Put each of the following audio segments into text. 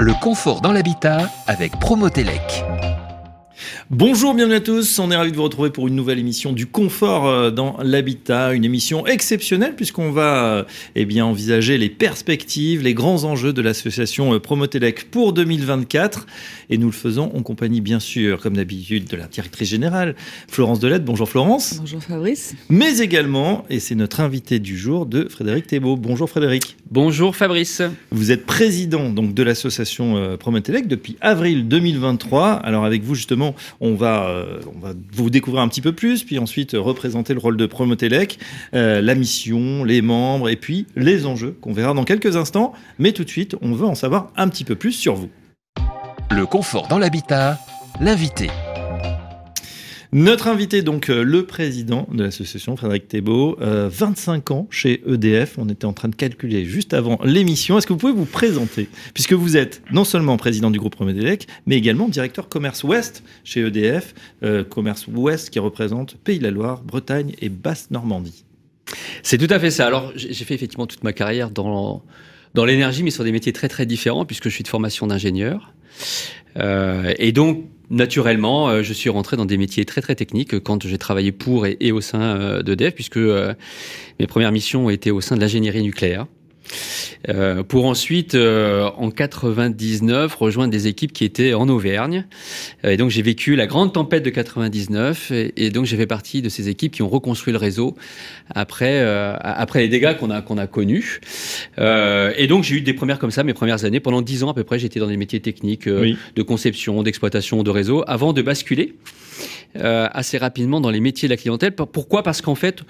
Le confort dans l'habitat avec Promotelec. Bonjour, bienvenue à tous. On est ravis de vous retrouver pour une nouvelle émission du confort euh, dans l'habitat, une émission exceptionnelle puisqu'on va euh, eh bien envisager les perspectives, les grands enjeux de l'association euh, Promotelec pour 2024 et nous le faisons en compagnie bien sûr comme d'habitude de la directrice générale Florence Delette. Bonjour Florence. Bonjour Fabrice. Mais également et c'est notre invité du jour de Frédéric Thébault. Bonjour Frédéric. Bonjour Fabrice. Vous êtes président donc de l'association Promotelec depuis avril 2023. Alors avec vous justement on va, euh, on va vous découvrir un petit peu plus, puis ensuite représenter le rôle de Promotelec, euh, la mission, les membres, et puis les enjeux qu'on verra dans quelques instants. Mais tout de suite, on veut en savoir un petit peu plus sur vous. Le confort dans l'habitat, l'invité. Notre invité, donc euh, le président de l'association, Frédéric Thébault, 25 euh, ans chez EDF. On était en train de calculer juste avant l'émission. Est-ce que vous pouvez vous présenter? Puisque vous êtes non seulement président du groupe Promédélec, mais également directeur commerce ouest chez EDF, euh, commerce ouest qui représente Pays de la Loire, Bretagne et Basse-Normandie. C'est tout à fait ça. Alors, j'ai fait effectivement toute ma carrière dans, dans l'énergie, mais sur des métiers très très différents, puisque je suis de formation d'ingénieur. et donc, naturellement, euh, je suis rentré dans des métiers très très techniques quand j'ai travaillé pour et, au sein euh, de DEF, puisque euh, mes premières missions étaient au sein de l'ingénierie nucléaire. Euh, pour ensuite, euh, en 99, rejoindre des équipes qui étaient en Auvergne. Euh, et donc j'ai vécu la grande tempête de 99, et, donc j'ai fait partie de ces équipes qui ont reconstruit le réseau après après les dégâts qu'on a qu'on a connus. et donc j'ai eu des premières comme ça, mes premières années. Pendant dix ans à peu près, j'étais dans des métiers techniques de conception, d'exploitation de réseau, avant de basculer assez rapidement dans les métiers de la clientèle. Pourquoi? Parce qu'en fait,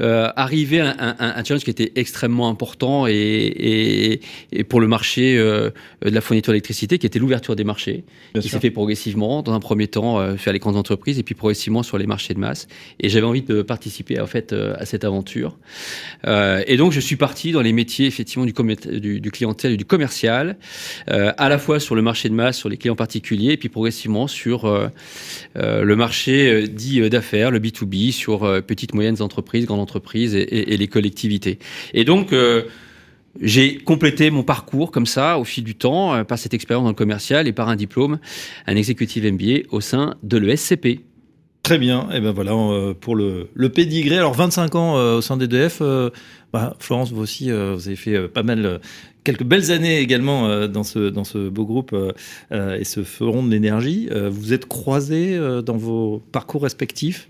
euh, arrivait un, un, un, challenge qui était extrêmement important et, et, et pour le marché euh, de la fourniture d'électricité, qui était l'ouverture des marchés, qui s'est fait progressivement. Dans un premier temps, euh, faire les grandes entreprises et puis progressivement sur les marchés de masse. Et j'avais envie de participer en fait euh, à cette aventure. Euh, et donc, je suis parti dans les métiers effectivement du, du, du clientèle et du commercial, à la fois sur le marché de masse, sur les clients particuliers, et puis progressivement sur le marché dit d'affaires, le B2B, sur petites, moyennes entreprises, grandes entreprises et, les collectivités. Et donc, j'ai complété mon parcours comme ça au fil du temps par cette expérience dans le commercial et par un diplôme, un executive MBA au sein de l'ESCP. Très bien, et ben voilà pour le, le pédigré. Alors 25 ans au sein d'EDF, bah, Florence, vous aussi, vous avez fait pas mal quelques belles années également euh, dans, ce, dans ce beau groupe euh, euh, et ce front de l'énergie. vous êtes croisés dans vos parcours respectifs?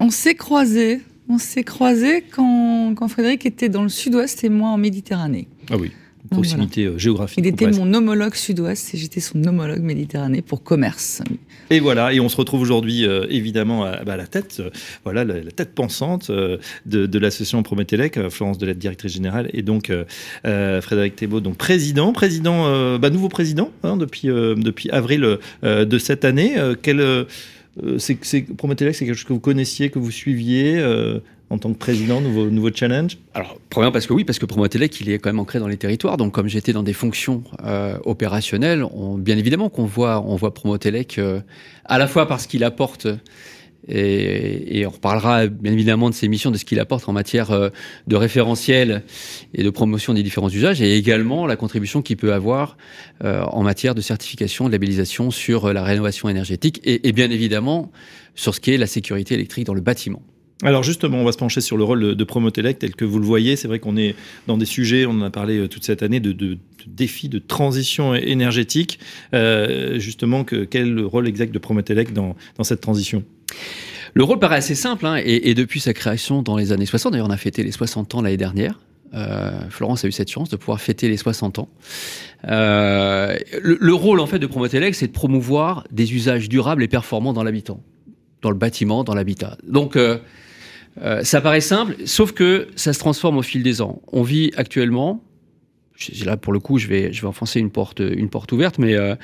On s'est croisés. On s'est croisés quand, quand Frédéric était dans le sud-ouest et moi en Méditerranée. Ah oui proximité euh, géographique. Il était mon homologue sud-ouest et j'étais son homologue méditerranéen pour commerce. Et voilà, et on se retrouve aujourd'hui euh, évidemment à, bah, la tête, euh, voilà la, tête pensante de, de l'association Prométélec, Florence Delette, directrice générale, et donc Frédéric Thébault, donc président, président, bah, nouveau président hein, depuis depuis avril de cette année. quel c'est Prométélec, c'est quelque chose que vous connaissiez, que vous suiviez en tant que président, nouveau, nouveau challenge? Alors, premièrement parce que oui, parce que Promotelec, il est quand même ancré dans les territoires. Donc, comme j'étais dans des fonctions euh, opérationnelles, on, bien évidemment qu'on voit, on voit Promotelec euh, à la fois parce qu'il apporte et, on reparlera bien évidemment de ses missions, de ce qu'il apporte en matière euh, de référentiel et de promotion des différents usages, et également la contribution qu'il peut avoir euh, en matière de certification, de labellisation sur la rénovation énergétique, et, bien évidemment sur ce qui est la sécurité électrique dans le bâtiment. Alors justement, on va se pencher sur le rôle de, Promotelec tel que vous le voyez. C'est vrai qu'on est dans des sujets, on en a parlé euh, toute cette année, de, défis de transition énergétique. Euh, justement, quel le rôle exact de Promotelec dans, cette transition? Le rôle paraît assez simple, hein, et, depuis sa création dans les années 60, d'ailleurs on a fêté les 60 ans l'année dernière, euh, Florence a eu cette chance de pouvoir fêter les 60 ans. le, rôle en fait de Promotelec, c'est de promouvoir des usages durables et performants dans l'habitant, dans le bâtiment, dans l'habitat. Donc euh, ça paraît simple, sauf que ça se transforme au fil des ans. On vit actuellement, là pour le coup, je vais, je vais enfoncer une porte, une porte ouverte, mais euh,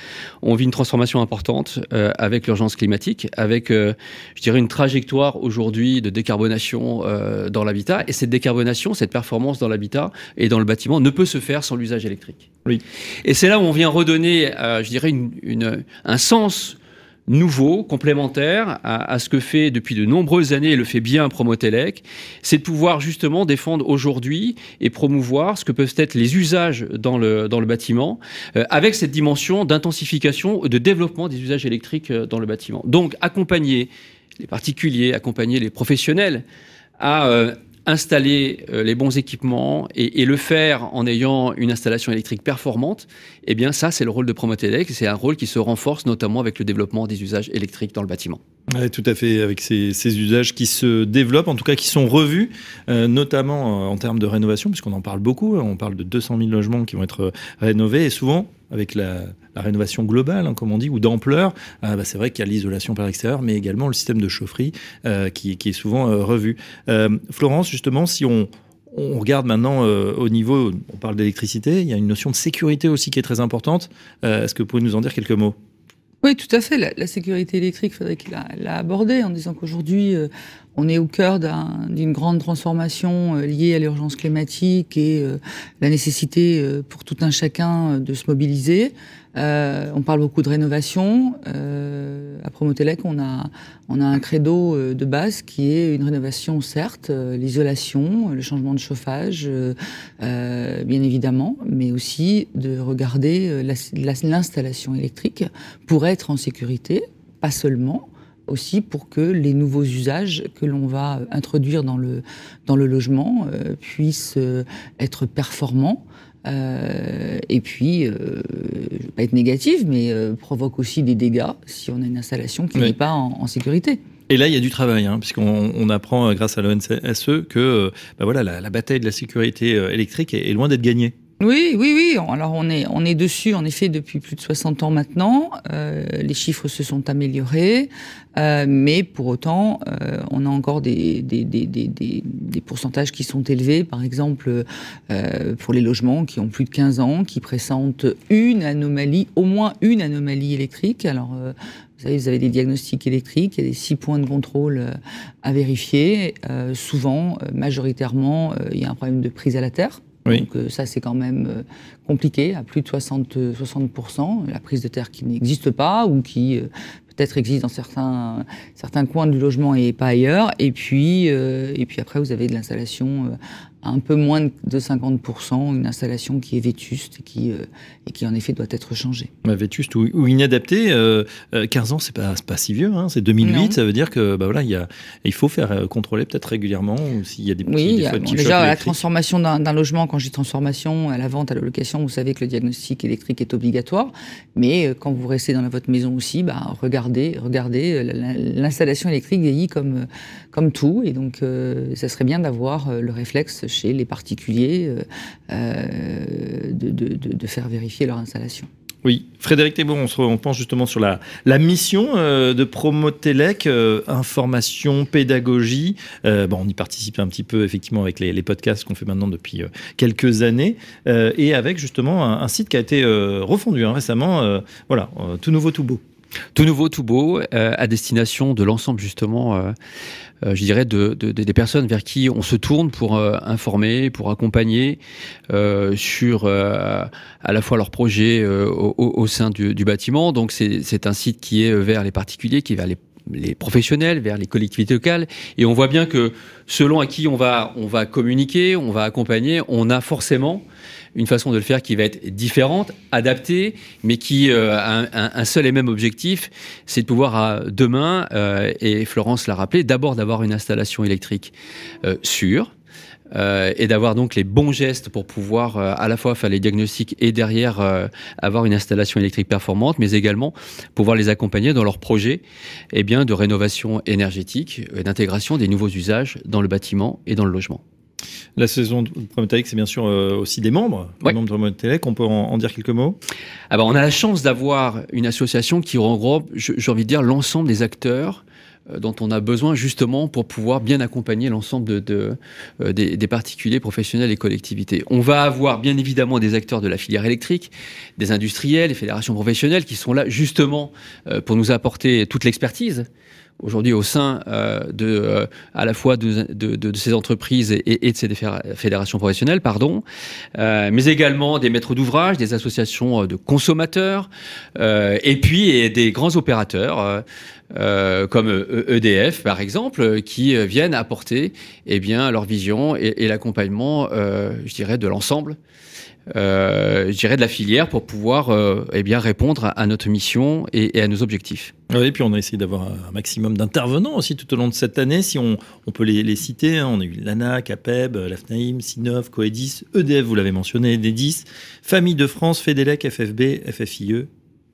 on vit une transformation importante euh, avec l'urgence climatique, avec, je dirais, une trajectoire aujourd'hui de décarbonation dans l'habitat. Et cette décarbonation, cette performance dans l'habitat et dans le bâtiment ne peut se faire sans l'usage électrique. Oui. Et c'est là où on vient redonner, je dirais, une, une, un sens nouveau, complémentaire à, ce que fait depuis de nombreuses années et le fait bien Promotelec, c'est de pouvoir justement défendre aujourd'hui et promouvoir ce que peuvent être les usages dans le, dans le bâtiment, euh, avec cette dimension d'intensification, de développement des usages électriques euh, dans le bâtiment. Donc accompagner les particuliers, accompagner les professionnels à euh, installer euh, les bons équipements et, le faire en ayant une installation électrique performante, eh bien ça c'est le rôle de Promotelec, c'est un rôle qui se renforce notamment avec le développement des usages électriques dans le bâtiment. Tout à fait, avec ces, usages qui se développent, en tout cas qui sont revus, euh, notamment en termes de rénovation, puisqu'on en parle beaucoup, on parle de 200 000 logements qui vont être rénovés, et souvent avec la, rénovation globale, hein, comme on dit, ou d'ampleur, euh, bah, c'est vrai qu'il y a l'isolation par l'extérieur, mais également le système de chaufferie euh, qui, est souvent euh, revu. Florence, justement, si on, regarde maintenant au niveau, on parle d'électricité, il y a une notion de sécurité aussi qui est très importante. Est-ce que vous pouvez nous en dire quelques mots? Oui, tout à fait. La, sécurité électrique, Frédéric l'a abordé en disant qu'aujourd'hui, on est au cœur d'une grande transformation euh, liée à l'urgence climatique et euh, la nécessité euh, pour tout un chacun de se mobiliser. on parle beaucoup de rénovation. à Promotelec, on a, on a un credo de base qui est une rénovation, certes, l'isolation, le changement de chauffage, bien évidemment, mais aussi de regarder l'installation électrique pour être en sécurité, pas seulement, aussi pour que les nouveaux usages que l'on va introduire dans le, dans le logement euh, puissent euh, être performants. Euh, et puis, je vais pas être négative, mais provoque aussi des dégâts si on a une installation qui n'est pas en, sécurité. Et là, il y a du travail, hein, puisqu'on on apprend grâce à l'ONSE que bah voilà, la, bataille de la sécurité électrique est loin d'être gagnée. Oui, oui, oui. Alors on est, on est dessus en effet depuis plus de 60 ans maintenant. Euh, les chiffres se sont améliorés, euh, mais pour autant, euh, on a encore des, des, des, des, des pourcentages qui sont élevés. Par exemple, pour les logements qui ont plus de 15 ans, qui pressentent une anomalie, au moins une anomalie électrique. Alors vous savez, vous avez des diagnostics électriques, il y a des six points de contrôle à vérifier. Souvent, majoritairement, il y a un problème de prise à la terre. Donc euh, ça, c'est quand même euh, compliqué, à plus de 60, 60%, la prise de terre qui n'existe pas ou qui euh, peut-être existe dans certains, certains coins du logement et pas ailleurs. Et puis, et puis après, vous avez de l'installation un peu moins de 50%, une installation qui est vétuste et qui, euh, et qui en effet doit être changée. vétuste ou, ou inadaptée, 15 euh, ans, c'est pas, pas si vieux, hein, c'est 2008, ça veut dire que bah voilà, y a, il faut faire euh, contrôler peut-être régulièrement s'il y a des petits, oui, des déjà la transformation d'un logement, quand je dis transformation, à la vente, à la location, vous savez que le diagnostic électrique est obligatoire, mais quand vous restez dans votre maison aussi, bah, regardez, regardez, l'installation électrique vieillit comme, comme tout, et donc ça serait bien d'avoir le réflexe chez les particuliers euh, euh, de, faire vérifier leur installation. Oui, Frédéric Thébault, on, pense justement sur la, la mission euh, de Promotelec, information, pédagogie. bon, on y participe un petit peu effectivement avec les, podcasts qu'on fait maintenant depuis quelques années et avec justement un, site qui a été refondu hein, récemment. voilà, tout nouveau, tout beau. Tout nouveau, tout beau, à destination de l'ensemble justement euh, je dirais, de, de, des personnes vers qui on se tourne pour euh, informer, pour accompagner euh, sur à la fois leurs projets au, au, sein du, du bâtiment. Donc c'est un site qui est vers les particuliers, qui est vers les les professionnels, vers les collectivités locales. Et on voit bien que selon à qui on va, on va communiquer, on va accompagner, on a forcément une façon de le faire qui va être différente, adaptée, mais qui euh, a un, seul et même objectif, c'est de pouvoir à, demain, euh, et Florence l'a rappelé, d'abord d'avoir une installation électrique euh, sûre, euh, et d'avoir donc les bons gestes pour pouvoir euh, à la fois faire les diagnostics et derrière euh, avoir une installation électrique performante, mais également pouvoir les accompagner dans leurs projets eh bien, de rénovation énergétique et d'intégration des nouveaux usages dans le bâtiment et dans le logement. La saison de Promotelec, c'est bien sûr aussi des membres, des membres de Promotelec. On peut en, dire quelques mots? Ah bah, On a la chance d'avoir une association qui regroupe, j'ai envie de dire, l'ensemble des acteurs dont on a besoin justement pour pouvoir bien accompagner l'ensemble de, euh, des, des, particuliers, professionnels et collectivités. On va avoir bien évidemment des acteurs de la filière électrique, des industriels, des fédérations professionnelles qui sont là justement pour nous apporter toute l'expertise aujourd'hui au sein euh, de, euh, à la fois de, de, de, ces entreprises et, et, de ces fédérations professionnelles, pardon, euh, mais également des maîtres d'ouvrage, des associations de consommateurs, euh, et puis et des grands opérateurs. Euh, comme EDF par exemple, qui viennent apporter eh bien, leur vision et, l'accompagnement, je dirais, de l'ensemble euh, je dirais, de la filière pour pouvoir euh, eh bien, répondre à, notre mission et, à nos objectifs. Et puis on a essayé d'avoir un maximum d'intervenants aussi tout au long de cette année. Si on, peut les, citer, hein, on a eu l'ANA, CAPEB, l'AFNAIM, SINOV, Coedis, EDF, vous l'avez mentionné, DEDIS, Famille de France, FEDELEC, FFB, FFIE,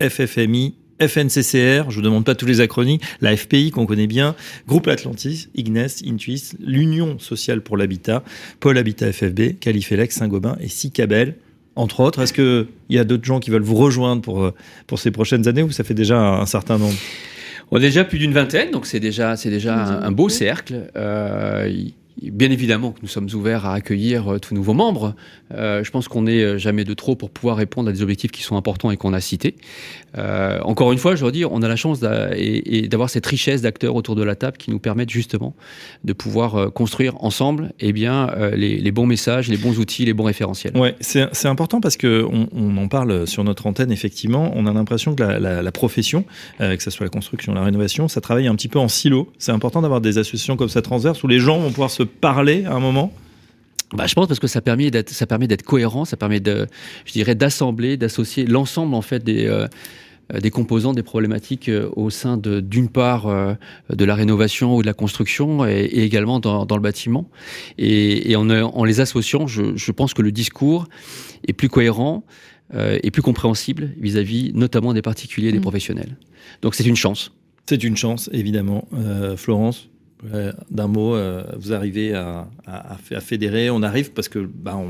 FFMI, FNCCR, je ne vous demande pas tous les acronymes, la FPI qu'on connaît bien, Groupe Atlantis, Ignes, Intuis, l'Union sociale pour l'habitat, Pôle Habitat FFB, Califelex, Saint-Gobain et Sicabel entre autres. Est-ce qu'il y a d'autres gens qui veulent vous rejoindre pour, euh, pour ces prochaines années ou ça fait déjà un, un certain nombre? On a déjà plus d'une vingtaine, donc c'est déjà, c'est déjà un, un, beau cercle. Euh, Bien évidemment que nous sommes ouverts à accueillir euh, tous nouveaux membres. Euh, je pense qu'on n'est euh, jamais de trop pour pouvoir répondre à des objectifs qui sont importants et qu'on a cités. Euh, encore une fois, je veux dire, on a la chance d'avoir cette richesse d'acteurs autour de la table qui nous permettent justement de pouvoir construire ensemble eh bien, les, bons messages, les bons outils, les bons référentiels. Ouais, c'est important parce qu'on on en parle sur notre antenne, effectivement. On a l'impression que la, profession, que ce soit la construction, la rénovation, ça travaille un petit peu en silo. C'est important d'avoir des associations comme ça transverses où les gens vont pouvoir se parler à un moment? Bah, je pense parce que ça permet d'être, ça permet d'être cohérent, ça permet de, je dirais, d'assembler, d'associer l'ensemble en fait des euh, des composants, des problématiques euh, au sein de d'une part euh, de la rénovation ou de la construction et, et également dans, dans, le bâtiment. Et, et en, en, les associant, je, je, pense que le discours est plus cohérent euh, et plus compréhensible vis-à-vis -vis, notamment des particuliers et des mmh. professionnels. Donc c'est une chance. C'est une chance, évidemment. Florence euh, D'un mot, euh, vous arrivez à, à, fédérer. On arrive parce que bah,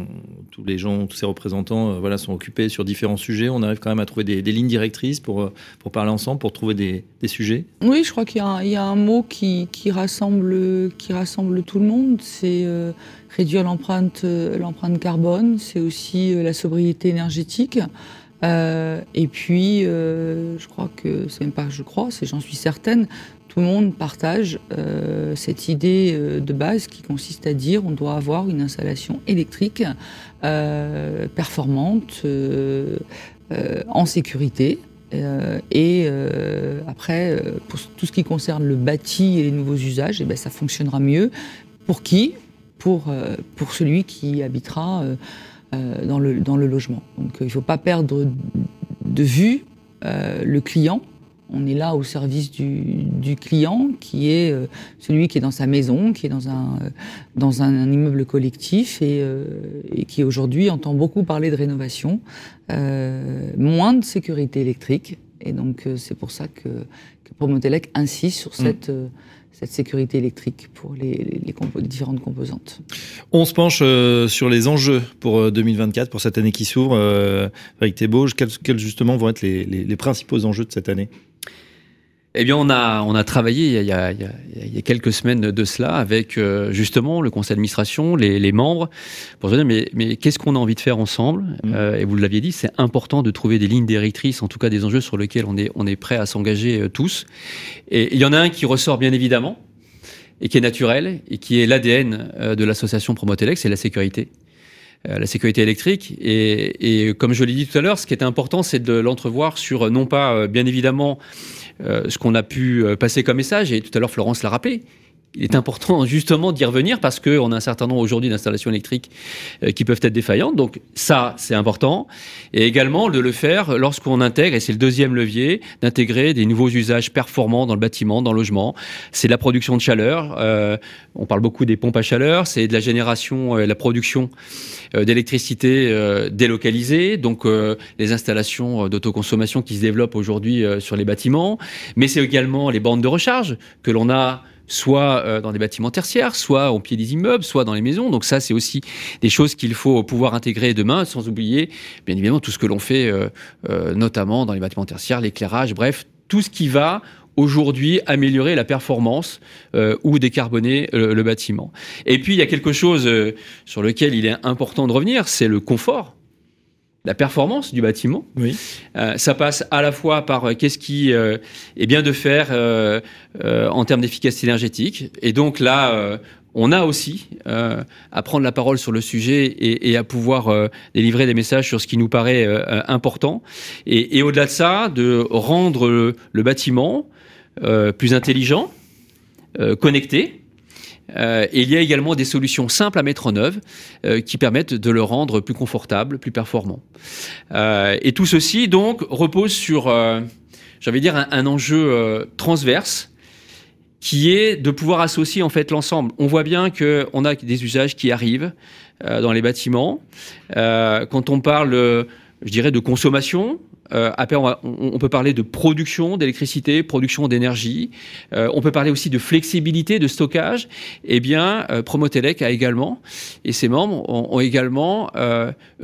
tous les gens, tous ces représentants, euh, voilà, sont occupés sur différents sujets. On arrive quand même à trouver des, lignes directrices pour pour parler ensemble, pour trouver des, sujets. Oui, je crois qu'il y, a un mot qui, qui rassemble qui rassemble tout le monde. C'est réduire l'empreinte l'empreinte carbone. C'est aussi la sobriété énergétique. Euh, et puis, euh, je crois que c'est même pas je crois, c'est j'en suis certaine, tout le monde partage euh, cette idée de base qui consiste à dire on doit avoir une installation électrique performante, en sécurité. Et après, pour tout ce qui concerne le bâti et les nouveaux usages, et eh ben, ça fonctionnera mieux. Pour qui? Pour, pour celui qui habitera dans, le, dans le logement. Donc il ne faut pas perdre de vue le client on est là au service du, du client, qui est euh, celui qui est dans sa maison, qui est dans un, euh, dans un, un immeuble collectif et, euh, et qui aujourd'hui entend beaucoup parler de rénovation, euh, moins de sécurité électrique. Et donc euh, c'est pour ça que, que Promotelec insiste sur mmh. cette... Mmh cette sécurité électrique pour les, différentes composantes. On se penche euh, sur les enjeux pour 2024, pour cette année qui s'ouvre. Euh, avec Thébault, quels, justement vont être les principaux enjeux de cette année? Eh bien, on a, on a travaillé il y a, il, y a, il y a, quelques semaines de cela avec euh, justement le conseil d'administration, les, les, membres, pour se dire mais, mais qu'est-ce qu'on a envie de faire ensemble? Mmh. euh, Et vous l'aviez dit, c'est important de trouver des lignes directrices, en tout cas des enjeux sur lesquels on est, on est prêt à s'engager euh, tous. Et il y en a un qui ressort bien évidemment et qui est naturel et qui est l'ADN de l'association Promotelec, c'est la sécurité la sécurité électrique. Et, et comme je l'ai dit tout à l'heure, ce qui est important, c'est de l'entrevoir sur non pas, bien évidemment, ce qu'on a pu euh, passer comme message, et tout à l'heure Florence l'a rappelé, il est important justement d'y revenir parce qu'on a un certain nombre aujourd'hui d'installations électriques euh, qui peuvent être défaillantes. Donc ça, c'est important. Et également de le faire lorsqu'on intègre, et c'est le deuxième levier, d'intégrer des nouveaux usages performants dans le bâtiment, dans le logement. C'est la production de chaleur. Euh, on parle beaucoup des pompes à chaleur. C'est de la génération euh, la production euh, d'électricité délocalisée. Donc les installations d'autoconsommation qui se développent aujourd'hui sur les bâtiments. Mais c'est également les bornes de recharge que l'on a soit euh, dans des bâtiments tertiaires, soit au pied des immeubles, soit dans les maisons. Donc ça, c'est aussi des choses qu'il faut pouvoir intégrer demain, sans oublier, bien évidemment, tout ce que l'on fait, euh, euh, notamment dans les bâtiments tertiaires, l'éclairage, bref, tout ce qui va aujourd'hui améliorer la performance euh, ou décarboner le, le, bâtiment. Et puis, il y a quelque chose sur lequel il est important de revenir, c'est le confort la performance du bâtiment. Oui. Euh, ça passe à la fois par euh, qu'est-ce qui euh, est bien de faire euh, euh, en termes d'efficacité énergétique. Et donc là, euh, on a aussi euh, à prendre la parole sur le sujet et, et à pouvoir euh, délivrer des messages sur ce qui nous paraît important. Et, et au-delà de ça, de rendre le, le bâtiment euh, plus intelligent, euh, connecté. Euh, et il y a également des solutions simples à mettre en œuvre euh, qui permettent de le rendre plus confortable, plus performant. Euh, et tout ceci donc repose sur, j'avais dire, un, enjeu transverse qui est de pouvoir associer en fait l'ensemble. On voit bien que on a des usages qui arrivent dans les bâtiments. Quand on parle, je dirais, de consommation, euh, on, peut parler de production d'électricité, production d'énergie. Euh, on peut parler aussi de flexibilité, de stockage. Eh bien, euh, Promotelec a également, et ses membres ont, également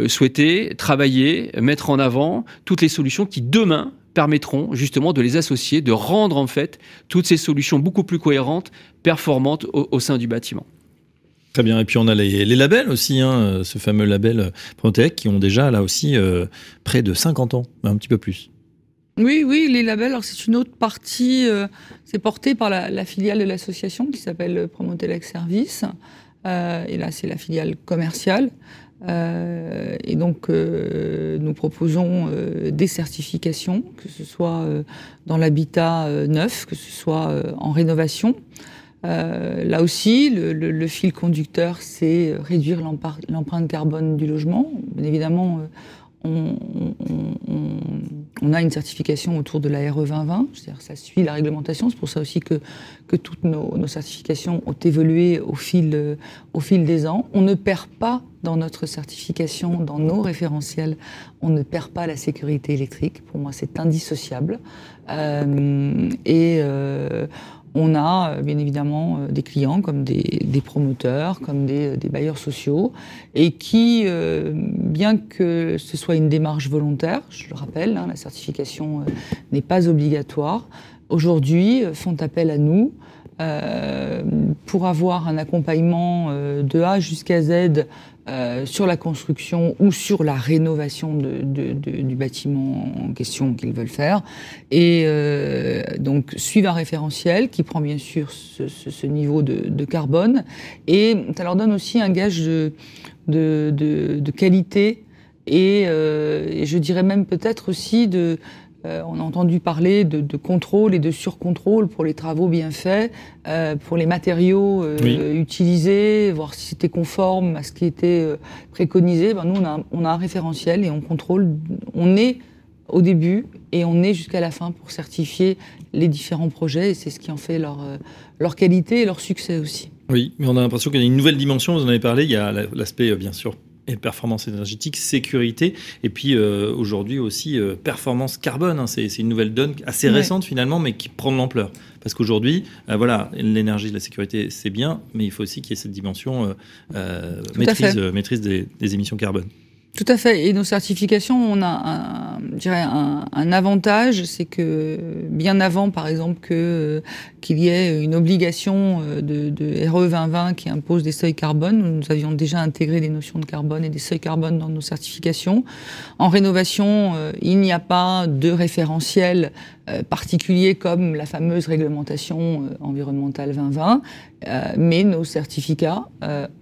souhaité travailler, mettre en avant toutes les solutions qui demain permettront justement de les associer, de rendre en fait toutes ces solutions beaucoup plus cohérentes, performantes au sein du bâtiment. Très bien. Et puis on a les, labels aussi, hein, ce fameux label Protec qui ont déjà là aussi euh, près de 50 ans, un petit peu plus. Oui, oui, les labels, alors c'est une autre partie, euh, c'est porté par la, filiale de l'association qui s'appelle Promotelec Service. Euh, et là, c'est la filiale commerciale. Et donc, nous proposons des certifications, que ce soit dans l'habitat neuf, que ce soit en rénovation. Euh, là aussi, le, fil conducteur, c'est réduire l'empreinte carbone du logement. Bien évidemment, euh, on, a une certification autour de la RE 2020, c'est-à-dire ça suit la réglementation. C'est pour ça aussi que, toutes nos, certifications ont évolué au fil, des ans. On ne perd pas dans notre certification, dans nos référentiels, on ne perd pas la sécurité électrique. Pour moi, c'est indissociable. Euh, et on a euh, bien évidemment euh, des clients comme des, promoteurs, comme des, des bailleurs sociaux, et qui, euh, bien que ce soit une démarche volontaire, je le rappelle, hein, la certification euh, n'est pas obligatoire, aujourd'hui euh, font appel à nous euh, pour avoir un accompagnement euh, de A jusqu'à Z euh, sur la construction ou sur la rénovation du bâtiment en question qu'ils veulent faire. Et euh, donc suivent un référentiel qui prend bien sûr ce, niveau de, carbone. Et ça leur donne aussi un gage de, qualité euh, et je dirais même peut-être aussi de... euh, on a entendu parler de, de contrôle et de surcontrôle pour les travaux bien faits, euh, pour les matériaux euh, Oui. utilisés, voir si c'était conforme à ce qui était préconisé. Ben, nous, on a, on a un référentiel et on contrôle. On est au début et on est jusqu'à la fin pour certifier les différents projets et c'est ce qui en fait leur, leur qualité et leur succès aussi. Oui, mais on a l'impression qu'il y a une nouvelle dimension, vous en avez parlé, il y a la- l'aspect bien sûr et performance énergétique, sécurité, et puis euh, aujourd'hui aussi euh, performance carbone. hein. c'est c'est une nouvelle donne assez Ouais. récente finalement, mais qui prend de l'ampleur. Parce qu'aujourd'hui, euh, voilà, l'énergie, la sécurité, c'est bien, mais il faut aussi qu'il y ait cette dimension euh, euh, maîtrise, euh, maîtrise des, des émissions carbone. Tout à fait. Et nos certifications, on a un, je un, avantage, c'est que bien avant, par exemple, euh, qu'il y ait une obligation euh, de, de RE 2020 qui impose des seuils carbone, nous avions déjà intégré des notions de carbone et des seuils carbone dans nos certifications. En rénovation, euh, il n'y a pas de référentiel euh, particulier comme la fameuse réglementation euh, environnementale 2020, euh, mais nos certificats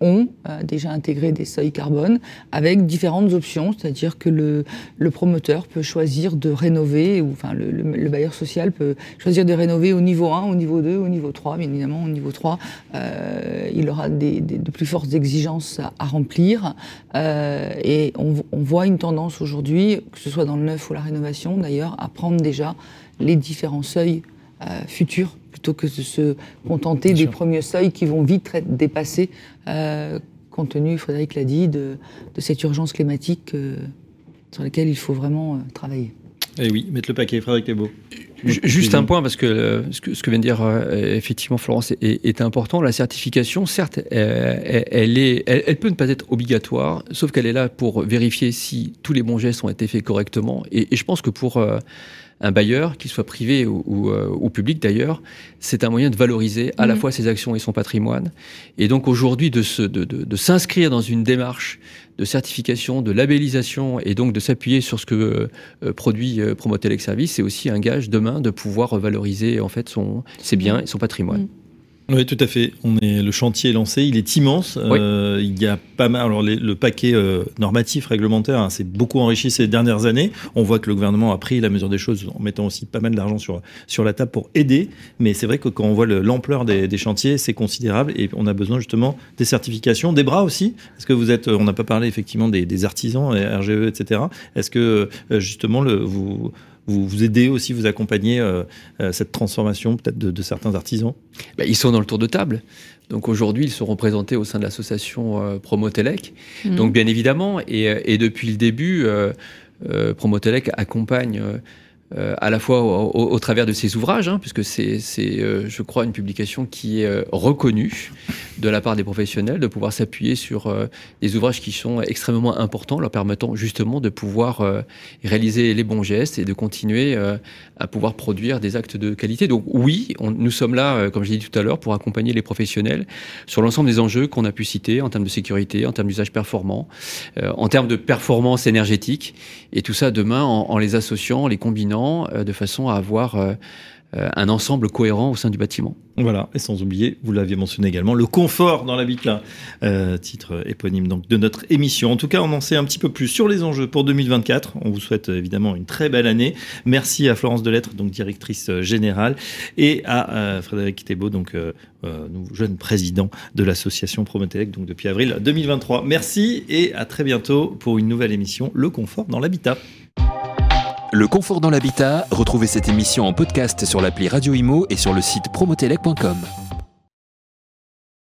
ont déjà intégré des seuils carbone avec différentes options, c'est-à-dire que le, le promoteur peut choisir de rénover, ou enfin le, le- le bailleur social peut choisir de rénover au niveau 1, au niveau 2, au niveau 3. Bien évidemment, au niveau 3, euh, il aura des, des- de plus fortes exigences à, à remplir. Euh, et on, on voit une tendance aujourd'hui, que ce soit dans le neuf ou la rénovation d'ailleurs, à prendre déjà les différents seuils euh, futurs plutôt que de se contenter Bien des sûr. premiers seuils qui vont vite être dépassés euh, compte tenu, Frédéric l'a dit, de, de cette urgence climatique euh, sur laquelle il faut vraiment euh, travailler. Et Eh oui, mettre le paquet, Frédéric Lebeau. Ju- Juste un point, parce que euh, ce que, ce que vient de dire euh, effectivement Florence est, est important. La certification, certes, elle, elle est, elle, elle peut ne pas être obligatoire, sauf qu'elle est là pour vérifier si tous les bons gestes ont été faits correctement. Et, et je pense que pour euh, un bailleur, qu'il soit privé ou, ou, ou public d'ailleurs, c'est un moyen de valoriser à la Mhm. fois ses actions et son patrimoine. Et donc aujourd'hui, de, se- de, de, de s'inscrire dans une démarche de certification, de labellisation, et donc de s'appuyer sur ce que euh, produit euh, Promotelec Service, c'est aussi un gage demain de pouvoir valoriser en fait son, ses biens et son patrimoine. Mhm. Oui, tout à fait. On est, le chantier est lancé, il est immense. Euh, il y a pas mal. Alors, les- le paquet euh, normatif, réglementaire, hein, s'est beaucoup enrichi ces dernières années. On voit que le gouvernement a pris la mesure des choses en mettant aussi pas mal d'argent sur, sur la table pour aider. Mais c'est vrai que quand on voit le- l'ampleur des, des chantiers, c'est considérable et on a besoin justement des certifications, des bras aussi. Est-ce que vous êtes, on n'a pas parlé effectivement des, des artisans, RGE, etc. Est-ce que euh, justement le, vous, vous, vous aidez aussi, vous accompagnez euh, euh, cette transformation peut-être de, de certains artisans? Ben, ils sont dans le tour de table. Donc aujourd'hui, ils seront présentés au sein de l'association euh, Promotelec. Mhm. Donc bien évidemment, et, et depuis le début, euh, euh, Promotelec accompagne euh, à la fois au, au- au travers de ses ouvrages, hein, puisque c'est, euh, je crois, une publication qui est euh, reconnue de la part des professionnels, de pouvoir s'appuyer sur euh, des ouvrages qui sont extrêmement importants, leur permettant justement de pouvoir euh, réaliser les bons gestes et de continuer euh, à pouvoir produire des actes de qualité. Donc oui, on- nous sommes là, comme je l'ai dit tout à l'heure, pour accompagner les professionnels sur l'ensemble des enjeux qu'on a pu citer en termes de sécurité, en termes d'usage performant, en termes de performance énergétique, et tout ça demain en, en les associant, en les combinant, euh, de façon à avoir euh, euh, un ensemble cohérent au sein du bâtiment. Voilà, et sans oublier, vous l'aviez mentionné également, le confort dans l'habitat, titre éponyme donc de notre émission. En tout cas, on en sait un petit peu plus sur les enjeux pour 2024. On vous souhaite évidemment une très belle année. Merci à Florence Delettre, donc directrice générale, et à Frédéric Thébault, donc nouveau jeune président de l'association Promotelec, donc depuis avril 2023. Merci et à très bientôt pour une nouvelle émission, Le confort dans l'habitat. Le confort dans l'habitat, retrouvez cette émission en podcast sur l'appli Radio Imo et sur le site promotelec.com.